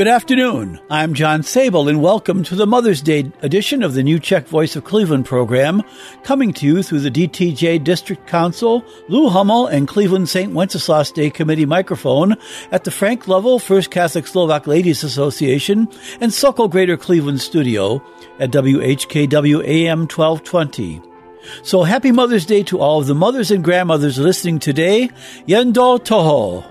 Good afternoon. I'm John Sabol, and welcome to the Mother's Day edition of the new Czech Voice of Cleveland program, coming to you through the DTJ District Council, Lou Hummel, and Cleveland St. Wenceslas Day Committee microphone at the Frank Lovell First Catholic Slovak Ladies Association and Sokol Greater Cleveland studio at WHKW AM 1220. So happy Mother's Day to all of the mothers and grandmothers listening today. Yendo Toho.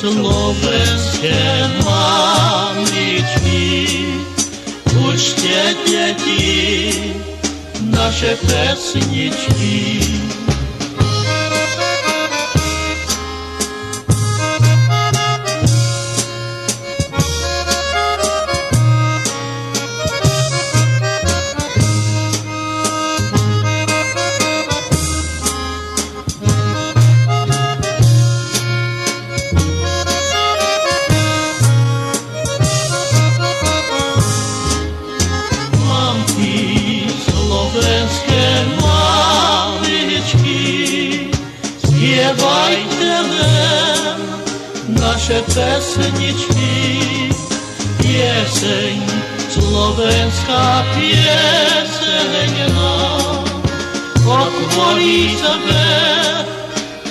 Словенське мамічні, учтя дяді, наші песнічки. ta pěseňma otvorí tebe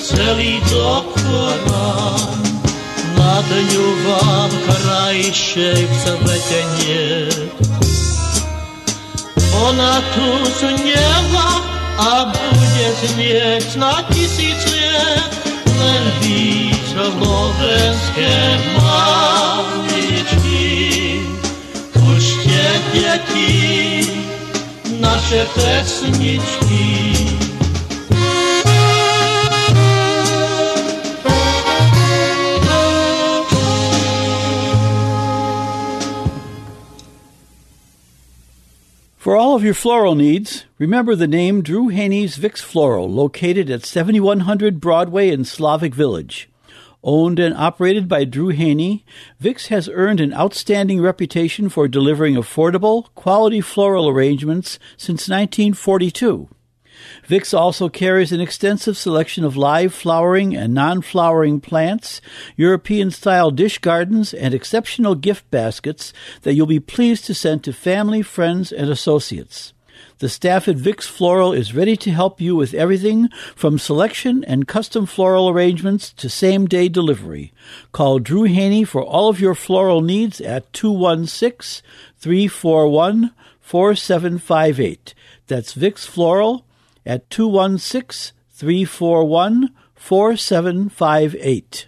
celý dokona. Na dňu vám krajšej v tebe. Ona tu zněla a bude znět na tisíce len víc slovenské mamiče. For all of your floral needs, remember the name Drew Haney's Vix Floral, located at 7100 Broadway in Slavic Village. Owned and operated by Drew Haney, Vix has earned an outstanding reputation for delivering affordable, quality floral arrangements since 1942. Vix also carries an extensive selection of live flowering and non-flowering plants, European-style dish gardens, and exceptional gift baskets that you'll be pleased to send to family, friends, and associates. The staff at Vix Floral is ready to help you with everything from selection and custom floral arrangements to same day delivery. Call Drew Haney for all of your floral needs at 216 341 4758. That's Vix Floral at 216 341 4758.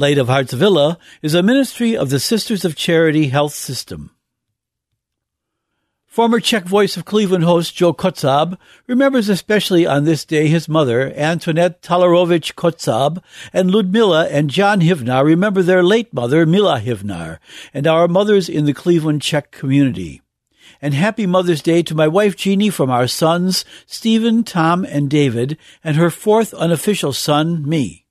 Light of Hearts Villa is a ministry of the Sisters of Charity Health System. Former Czech Voice of Cleveland host Joe Kotzab remembers especially on this day his mother, Antoinette Talarovich Kotzab, and Ludmila and John Hivnar remember their late mother, Mila Hivnar, and our mothers in the Cleveland Czech community. And happy Mother's Day to my wife Jeannie from our sons, Stephen, Tom, and David, and her fourth unofficial son, me.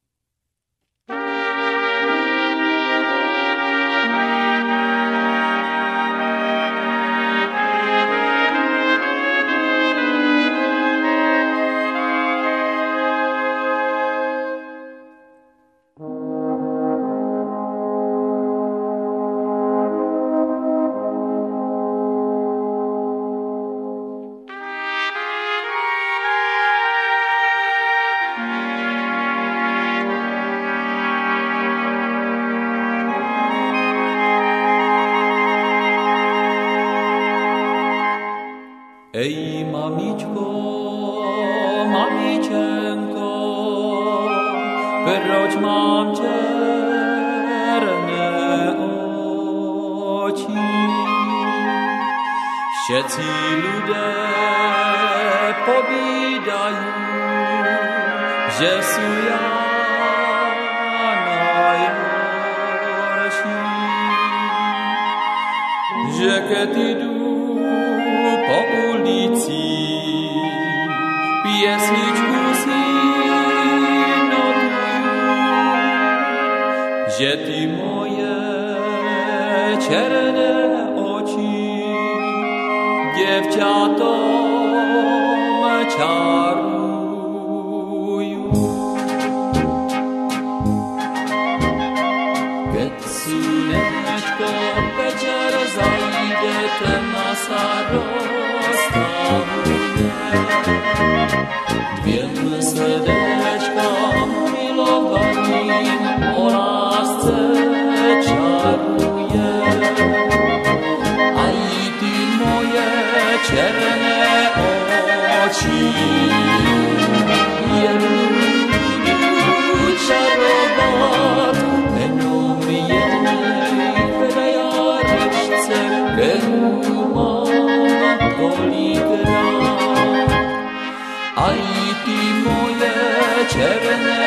Seven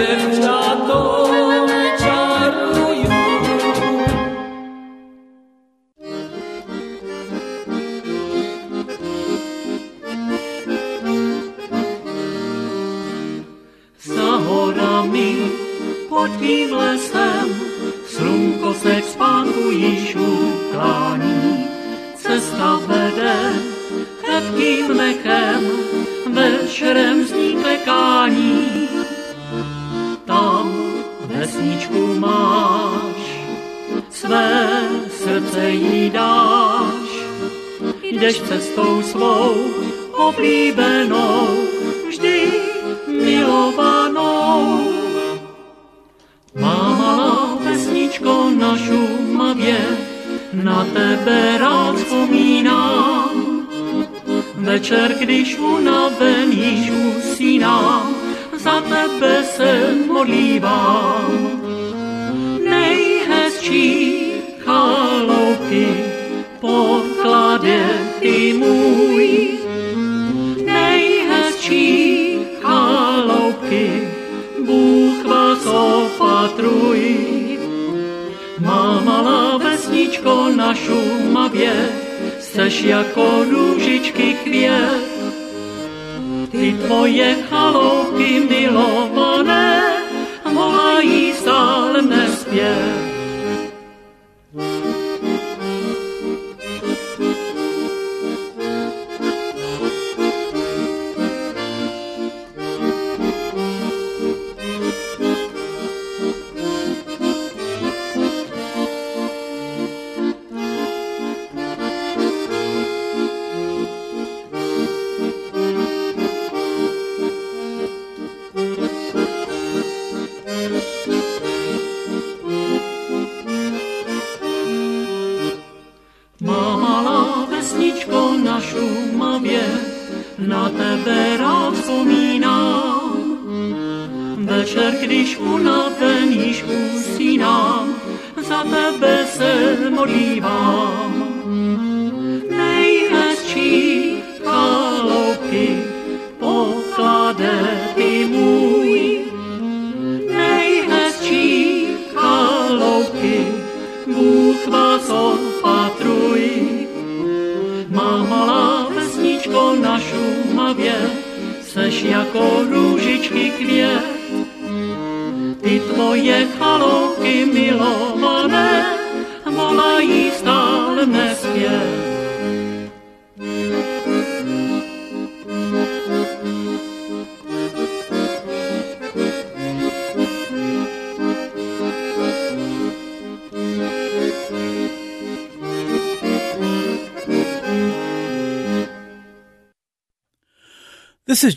Dziewczatom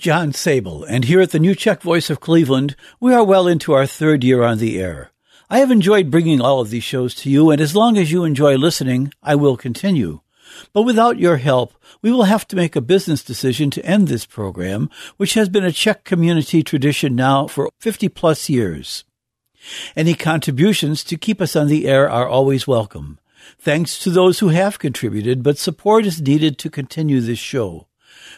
John Sabol, and here at the New Czech Voice of Cleveland, we are well into our third year on the air. I have enjoyed bringing all of these shows to you, and as long as you enjoy listening, I will continue. But without your help, we will have to make a business decision to end this program, which has been a Czech community tradition now for 50 plus years. Any contributions to keep us on the air are always welcome. Thanks to those who have contributed, but support is needed to continue this show.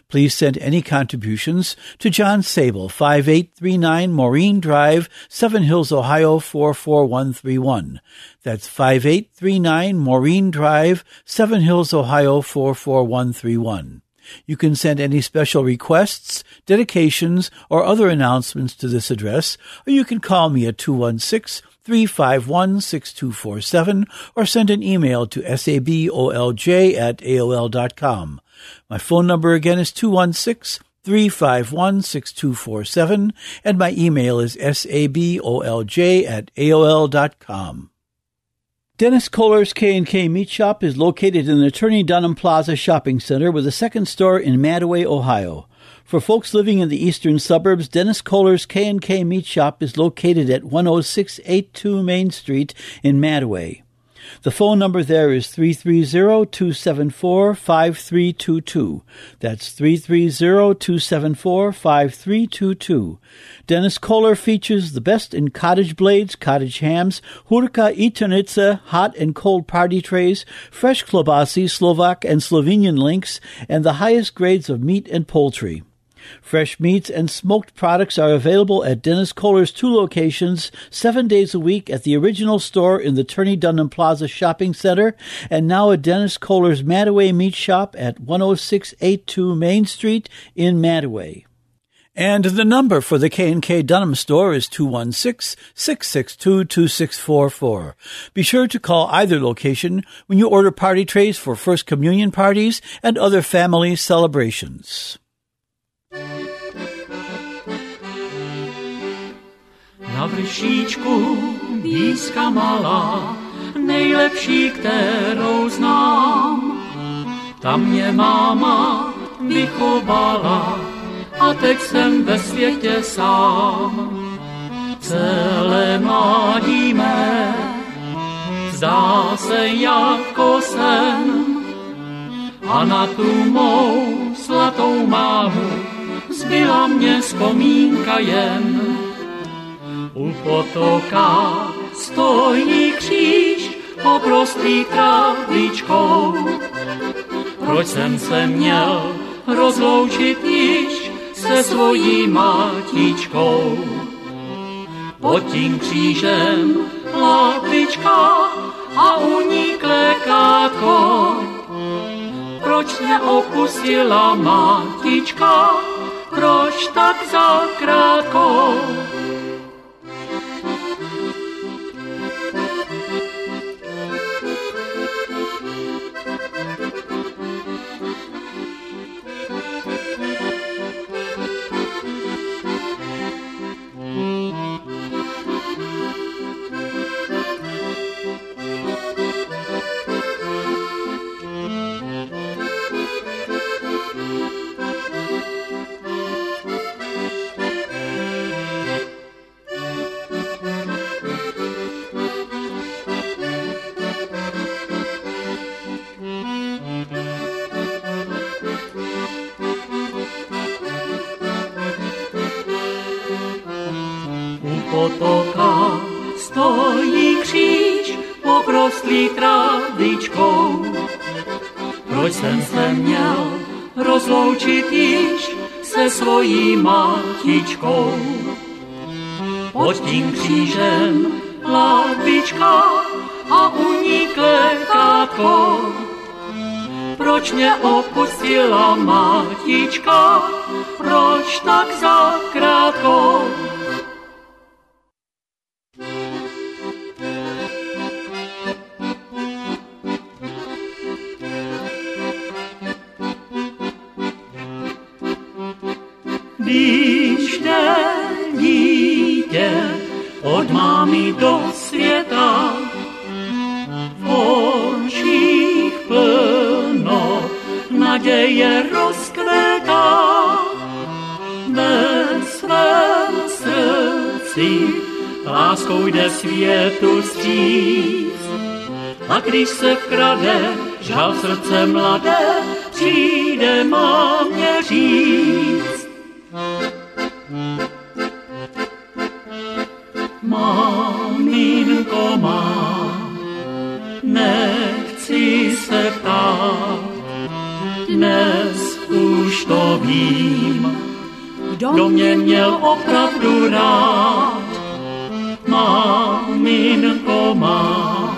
Please send any contributions to John Sabol, 5839 Maureen Drive, Seven Hills, Ohio 44131. That's 5839 Maureen Drive, Seven Hills, Ohio 44131. You can send any special requests, dedications, or other announcements to this address, or you can call me at 216 351 6247 or send an email to sabolj at aol.com. My phone number again is 216 351 6247 and my email is sabolj at aol.com. Dennis Kohler's K&K Meat Shop is located in the Turney Dunham Plaza Shopping Center with a second store in Mantua, Ohio. For folks living in the eastern suburbs, Dennis Kohler's K&K Meat Shop is located at 10682 Main Street in Mantua. The phone number there is 330-274-5322. That's 330-274-5322. Dennis Kohler features the best in cottage blades, cottage hams, hurka i hot and cold party trays, fresh klobasi, Slovak and Slovenian links, and the highest grades of meat and poultry. Fresh meats and smoked products are available at Dennis Kohler's two locations, seven days a week at the original store in the Turney Dunham Plaza Shopping Center, and now at Dennis Kohler's Mantua Meat Shop at 10682 Main Street in Mantua. And the number for the K&K Dunham store is 216-662-2644. Be sure to call either location when you order party trays for First Communion parties and other family celebrations. Na vryšíčku bízka malá, nejlepší, kterou znám. Tam mě máma vychovala a teď jsem ve světě sám. Celé mládí mé zdá se jako sen a na tu mou svatou mámu zbyla mě vzpomínka jen. U potoka stojí kříž poprostý trávičkou. Proč jsem se měl rozloučit již se svojí mátičkou? Pod tím křížem lavička a u ní klekátko. Proč mě opustila mátička? Proč tak zakrátko? Potoka stojí kříž poprostlý trávičkou. Proč jsem se měl rozloučit již se svojí mátičkou? Pod tím křížem lavička a u ní klekátko. Proč mě opustila mátička? Proč tak zakrátko? Světu stříc. A když se vkrade žal srdce mladé, přijde mámě říct. Maminko má, nechci se ptát, dnes už to vím, kdo mě měl opravdu rád. Maminko má,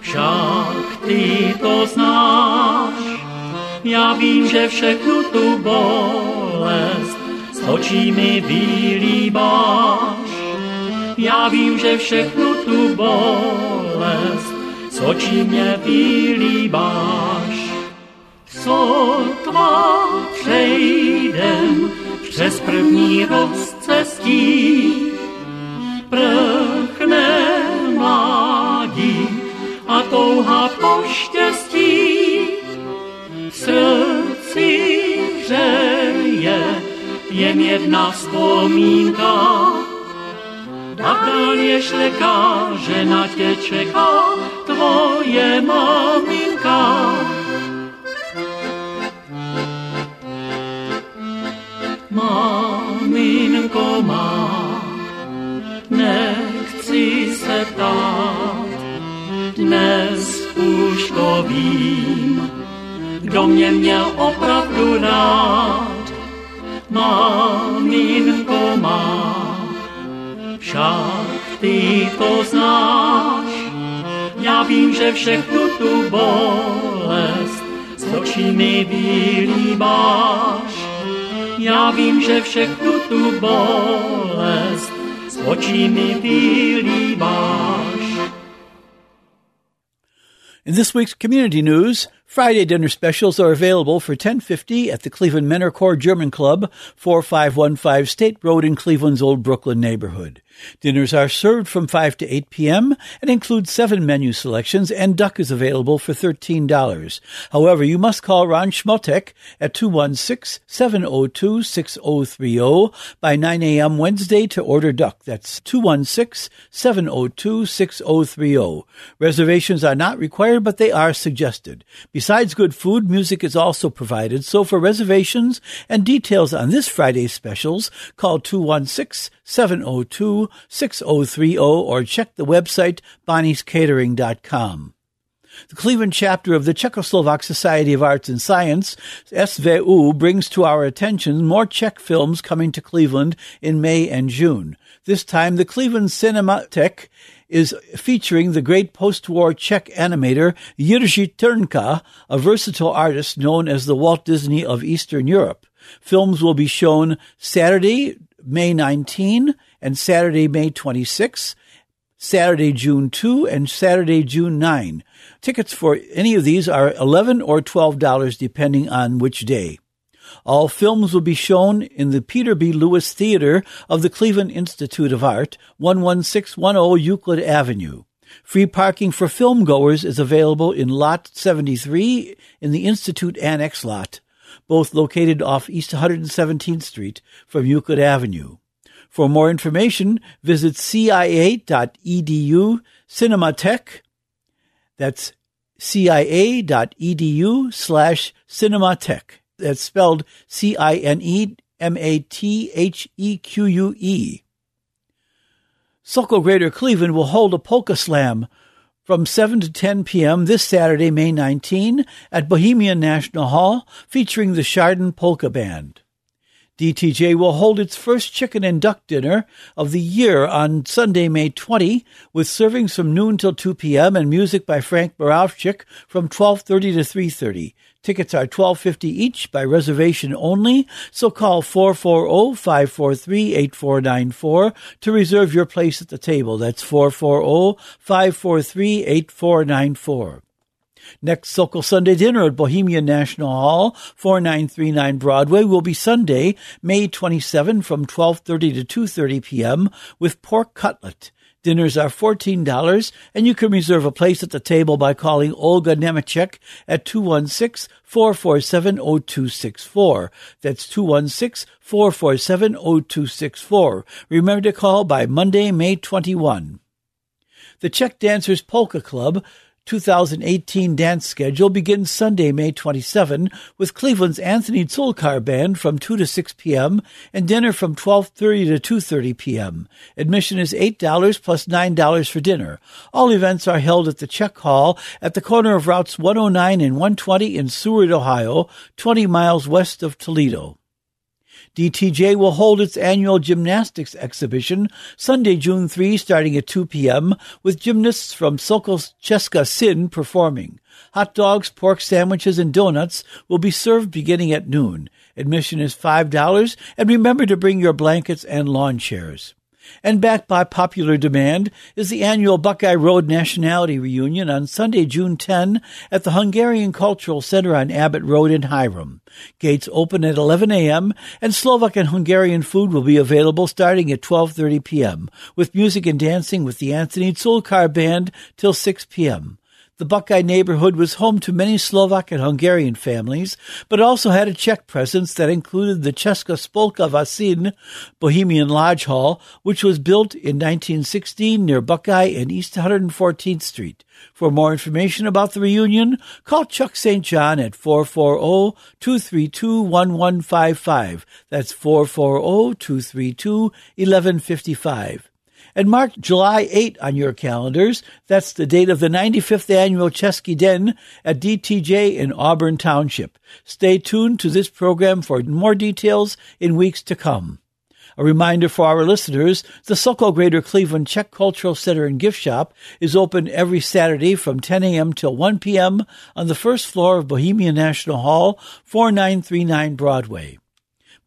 však ty to znáš, já vím, že všechnu tu bolest s očí mi vylíbáš. Já vím, že všechnu tu bolest s očí mě vylíbáš. Sotva přejdem přes první rozcestí, prchne a touha po štěstí srdci hřeje jen jedna vzpomínka. dál leká, že na tě čeká tvoje maminka. Maminko má, nechci se ptát, dnes už to vím, kdo mě měl opravdu rád. Maminko má, však ty to znáš. Já vím, že všechnu tu bolest s očimi vylíbáš. Já vím, že všechnu tu bolest s očimi vylíbáš. In this week's community news, Friday dinner specials are available for 1050 at the Cleveland Maennerchor German Club, 4515 State Road in Cleveland's Old Brooklyn neighborhood. Dinners are served from 5 to 8 p.m. and include seven menu selections, and duck is available for $13. However, you must call Ron Schmotek at 216-702-6030 by 9 a.m. Wednesday to order duck. That's 216-702-6030. Reservations are not required, but they are suggested. Besides good food, music is also provided. So for reservations and details on this Friday's specials, call 216 702 6030 or check the website bonniescatering.com. The Cleveland chapter of the Czechoslovak Society of Arts and Science, SVU, brings to our attention more Czech films coming to Cleveland in May and June. This time, the Cleveland Cinematheque is featuring the great post-war Czech animator Jiří Trnka, a versatile artist known as the Walt Disney of Eastern Europe. Films will be shown Saturday, May 19 and Saturday, May 26, Saturday, June 2, and Saturday, June 9. Tickets for any of these are 11 or $12 depending on which day. All films will be shown in the Peter B. Lewis Theater of the Cleveland Institute of Art, 11610 Euclid Avenue. Free parking for film goers is available in Lot 73 in the Institute Annex lot, both located off East 117th Street from Euclid Avenue. For more information, visit cia.edu Cinematheque. That's cia.edu slash Cinematheque. That's spelled C I N E M A T H E Q U E. Sokol Greater Cleveland will hold a polka slam from 7 to 10 p.m. this Saturday, May 19, at Bohemian National Hall, featuring the Chardon Polka Band. DTJ will hold its first chicken and duck dinner of the year on Sunday, May 20, with servings from noon till 2 p.m. and music by Frank Borovchik from 12:30 to 3:30. Tickets are 12.50 each by reservation only, so call 440-543-8494 to reserve your place at the table. That's 440-543-8494. Next Sokol Sunday dinner at Bohemian National Hall, 4939 Broadway will be Sunday, May 27 from 12:30 to 2:30 p.m. with pork cutlet. Dinners are $14 and you can reserve a place at the table by calling Olga Nemechek at 216-447-0264. That's 216-447-0264. Remember to call by Monday, May 21. The Czech Dancers Polka Club 2018 dance schedule begins Sunday, May 27, with Cleveland's Anthony Zulkar Band from 2 to 6 p.m. and dinner from 12:30 to 2:30 p.m. Admission is $8 plus $9 for dinner. All events are held at the Czech Hall at the corner of routes 109 and 120 in Seward, Ohio, 20 miles west of Toledo. DTJ will hold its annual gymnastics exhibition Sunday, June 3, starting at 2 p.m., with gymnasts from Sokol's Cheska Sin performing. Hot dogs, pork sandwiches, and donuts will be served beginning at noon. Admission is $5, and remember to bring your blankets and lawn chairs. And backed by popular demand is the annual Buckeye Road Nationality Reunion on Sunday, June 10 at the Hungarian Cultural Center on Abbott Road in Hiram. Gates open at 11 a.m. and Slovak and Hungarian food will be available starting at 12:30 p.m. with music and dancing with the Anthony Zulkar Band till 6 p.m. The Buckeye neighborhood was home to many Slovak and Hungarian families, but also had a Czech presence that included the Česká Spolka Vasin Bohemian Lodge Hall, which was built in 1916 near Buckeye and East 114th Street. For more information about the reunion, call Chuck St. John at 440-232-1155. That's 440-232-1155 and mark July 8 on your calendars. That's the date of the 95th annual Český Den at DTJ in Auburn Township. Stay tuned to this program for more details in weeks to come. A reminder for our listeners, the Sokol Greater Cleveland Czech Cultural Center and Gift Shop is open every Saturday from 10 a.m. till 1 p.m. on the first floor of Bohemian National Hall, 4939 Broadway.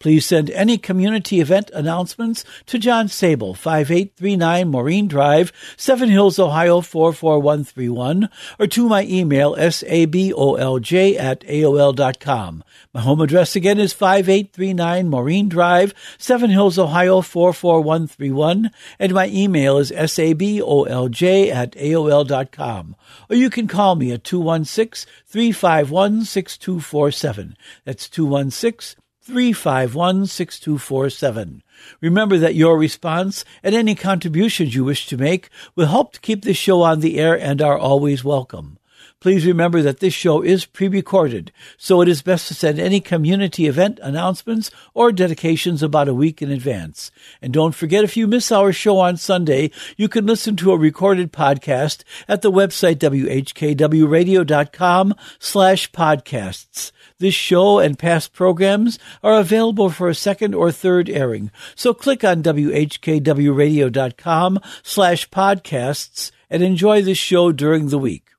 Please send any community event announcements to John Sabol, 5839 Maureen Drive, Seven Hills, Ohio 44131, or to my email, sabolj at aol.com. My home address again is 5839 Maureen Drive, Seven Hills, Ohio 44131, and my email is sabolj at aol.com. Or you can call me at 216 351 6247. That's 216 351 6247. Remember that your response and any contributions you wish to make will help to keep this show on the air and are always welcome. Please remember that this show is pre-recorded, so it is best to send any community event announcements or dedications about a week in advance. And don't forget, if you miss our show on Sunday, you can listen to a recorded podcast at the website whkwradio.com slash podcasts. This show and past programs are available for a second or third airing. So click on whkwradio.com slash podcasts and enjoy this show during the week.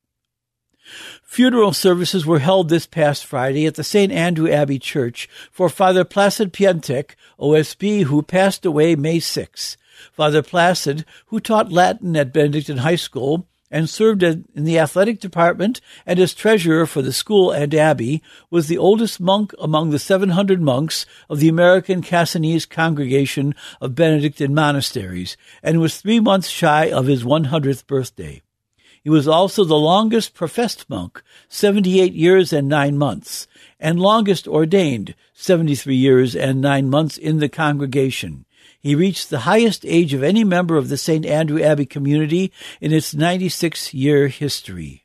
Funeral services were held this past Friday at the St. Andrew Abbey Church for Father Placid Pientek, OSB, who passed away May 6. Father Placid, who taught Latin at Benedictine High School and served in the athletic department and as treasurer for the school and abbey, was the oldest monk among the 700 monks of the American Cassinese Congregation of Benedictine Monasteries and was three months shy of his 100th birthday. He was also the longest professed monk, 78 years and nine months, and longest ordained, 73 years and nine months in the congregation. He reached the highest age of any member of the St. Andrew Abbey community in its 96 year history.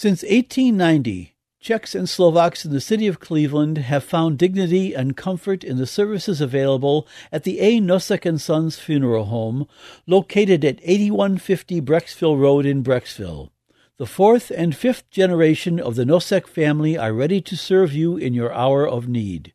Since 1890, Czechs and Slovaks in the city of Cleveland have found dignity and comfort in the services available at the A. Nosek and Sons Funeral Home, located at 8150 Brecksville Road in Brecksville. The fourth and fifth generation of the Nosek family are ready to serve you in your hour of need.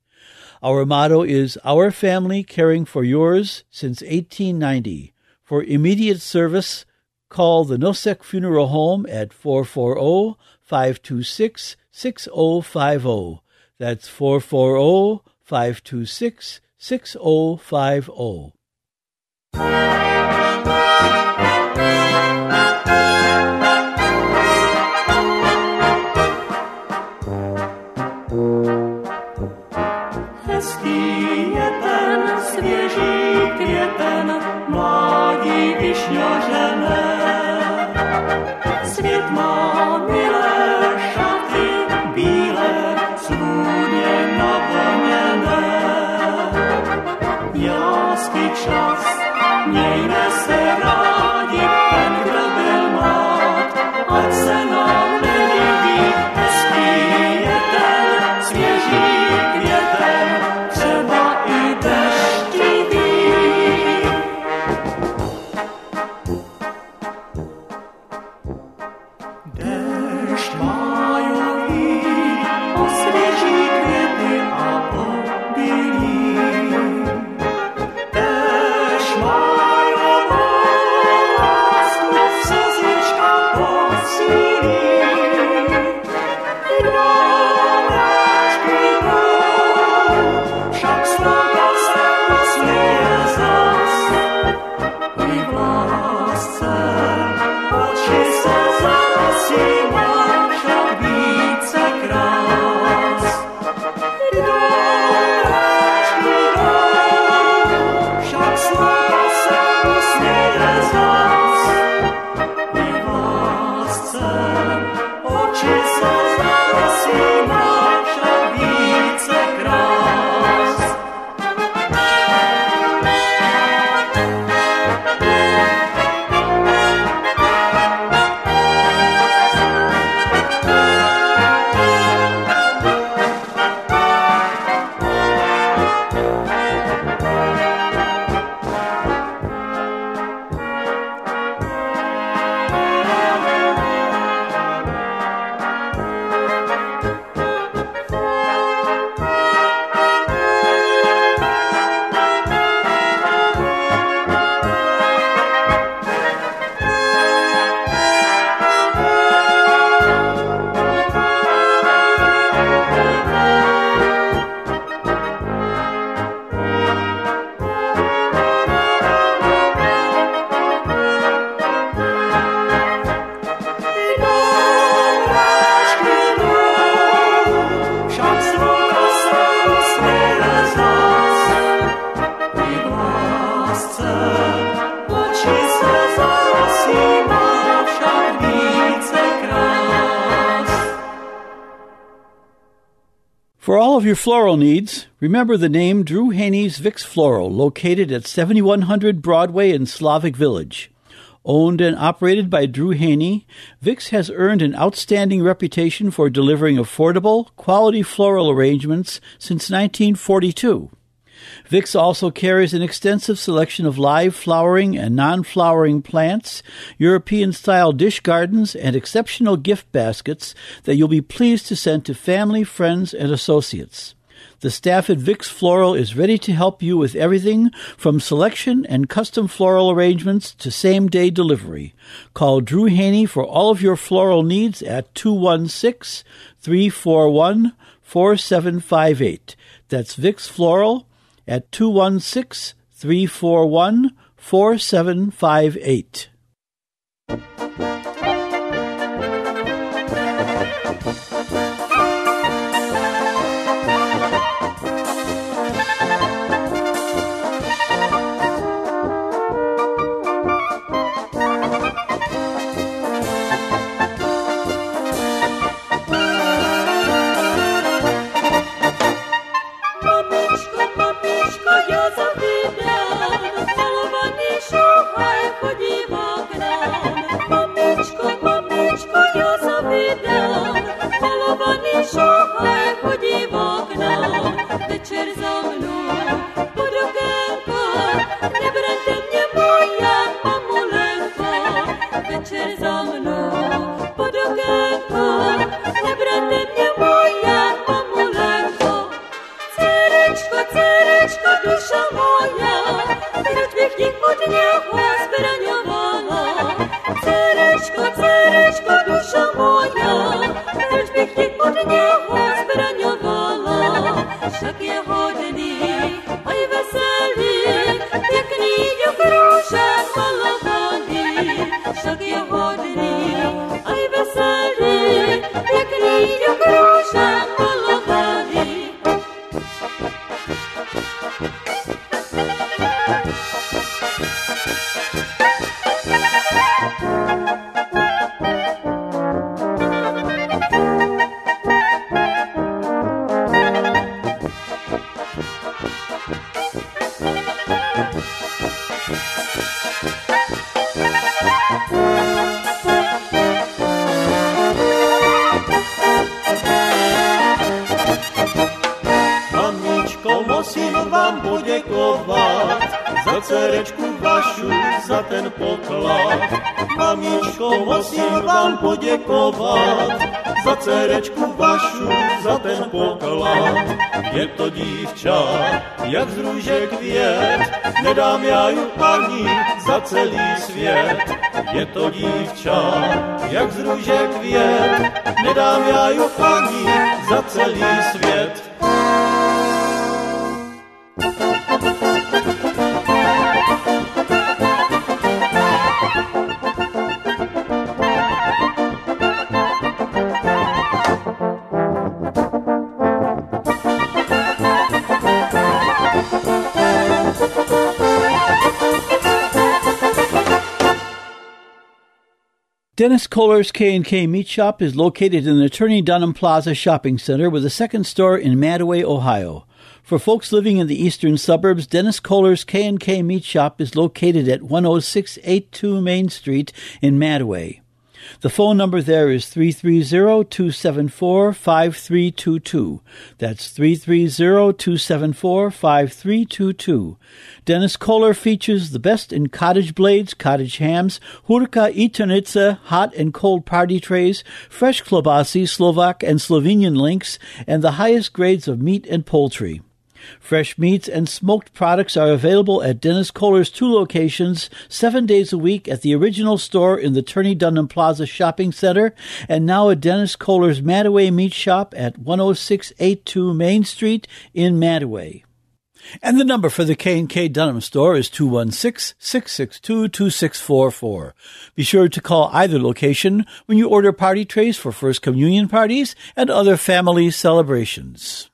Our motto is Our Family Caring for Yours since 1890. For immediate service, call the Nosek Funeral Home at 440 526 6050. That's 440 526 6050. Zalesí, your floral needs, remember the name Drew Haney's Vix Floral, located at 7100 Broadway in Slavic Village. Owned and operated by Drew Haney, Vix has earned an outstanding reputation for delivering affordable, quality floral arrangements since 1942. Vix also carries an extensive selection of live flowering and non flowering plants, European style dish gardens, and exceptional gift baskets that you'll be pleased to send to family, friends, and associates. The staff at Vix Floral is ready to help you with everything from selection and custom floral arrangements to same day delivery. Call Drew Haney for all of your floral needs at 216 341 4758. That's Vix Floral at 216 341 4758. Poděkovat za dcerečku vašu, za ten poklad. Je to dívča, jak z růže květ, nedám já ju ani za celý svět. Je to dívča, jak z růže květ, nedám já ju ani za celý svět. Dennis Kohler's K&K Meat Shop is located in the Turney Dunham Plaza Shopping Center with a second store in Mantua, Ohio. For folks living in the eastern suburbs, Dennis Kohler's K&K Meat Shop is located at 10682 Main Street in Mantua. The phone number there is 330-274-5322. That's 330-274-5322. Dennis Kohler features the best in cottage blades, cottage hams, hurka i Ternitsa, hot and cold party trays, fresh klobasi, Slovak and Slovenian links, and the highest grades of meat and poultry. Fresh meats and smoked products are available at Dennis Kohler's two locations, seven days a week at the original store in the Turney Dunham Plaza Shopping Center, and now at Dennis Kohler's Mantua Meat Shop at 10682 Main Street in Mantua. And the number for the K&K Dunham store is 216-662-2644. Be sure to call either location when you order party trays for First Communion parties and other family celebrations.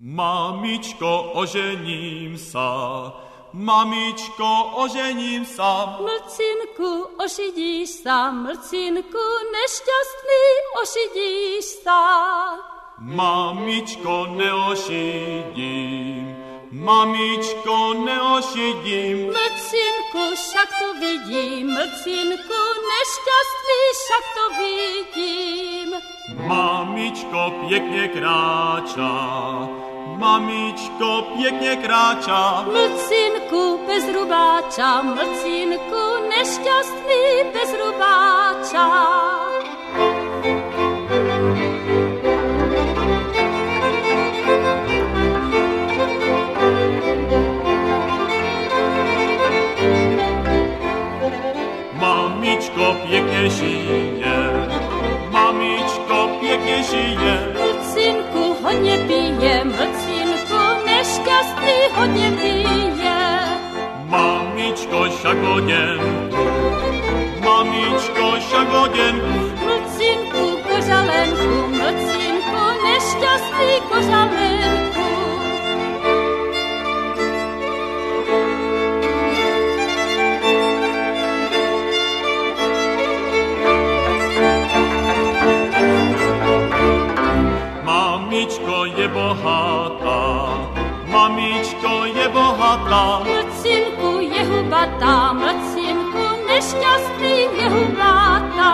Mamičko, ožením sa, mamičko, ožením sa. Mlcinku, ošidíš sa, mlcinku, nešťastný, ošidíš sa. Mamičko, neošidím, mamičko, neošidím. Mlcinku, však to vidím, mlcinku, nešťastný, však to vidím. Mamičko, pěkně kráča, mamičko, pěkně kráča. Mlcinku bez rubáča, mlcinku nešťastný bez rubáča. Mamičko, pěkně žije, mamičko, pěkně žije, hodně pije, mlcínku nešťastný hodně pije. Mamičko, však mamičko, však mlcínku kořalenku, mlcínku nešťastný kořalenku. Mamičko je bohatá, mamičko je bohatá. Mlcinku je hubatá, mlcinku nešťastný je hubatá.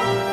Bye.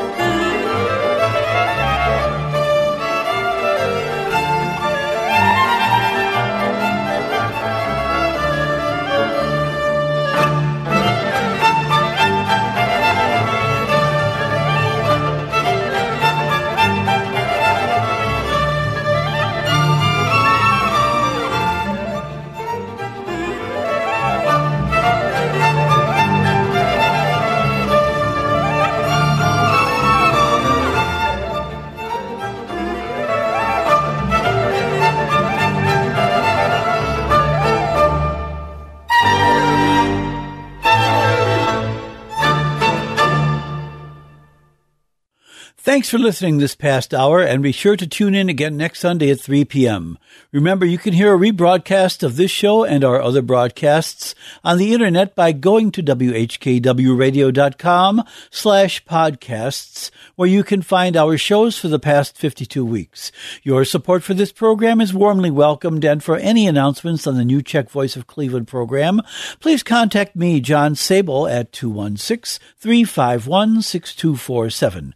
Thanks for listening this past hour, and be sure to tune in again next Sunday at 3 p.m. Remember, you can hear a rebroadcast of this show and our other broadcasts on the internet by going to whkwradio.com slash podcasts, where you can find our shows for the past 52 weeks. Your support for this program is warmly welcomed, and for any announcements on the new Czech Voice of Cleveland program, please contact me, John Sabol, at 216 351 6247.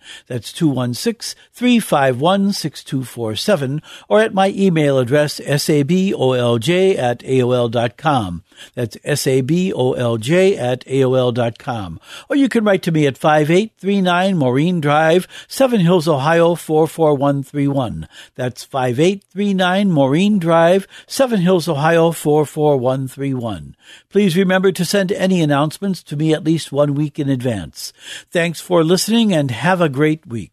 That's 216 351 6247 or at my email address sabolj at aol.com. That's sabolj at aol.com. Or you can write to me at 5839 Maureen Drive, Seven Hills, Ohio 44131. That's 5839 Maureen Drive, Seven Hills, Ohio 44131. Please remember to send any announcements to me at least one week in advance. Thanks for listening and have a great week.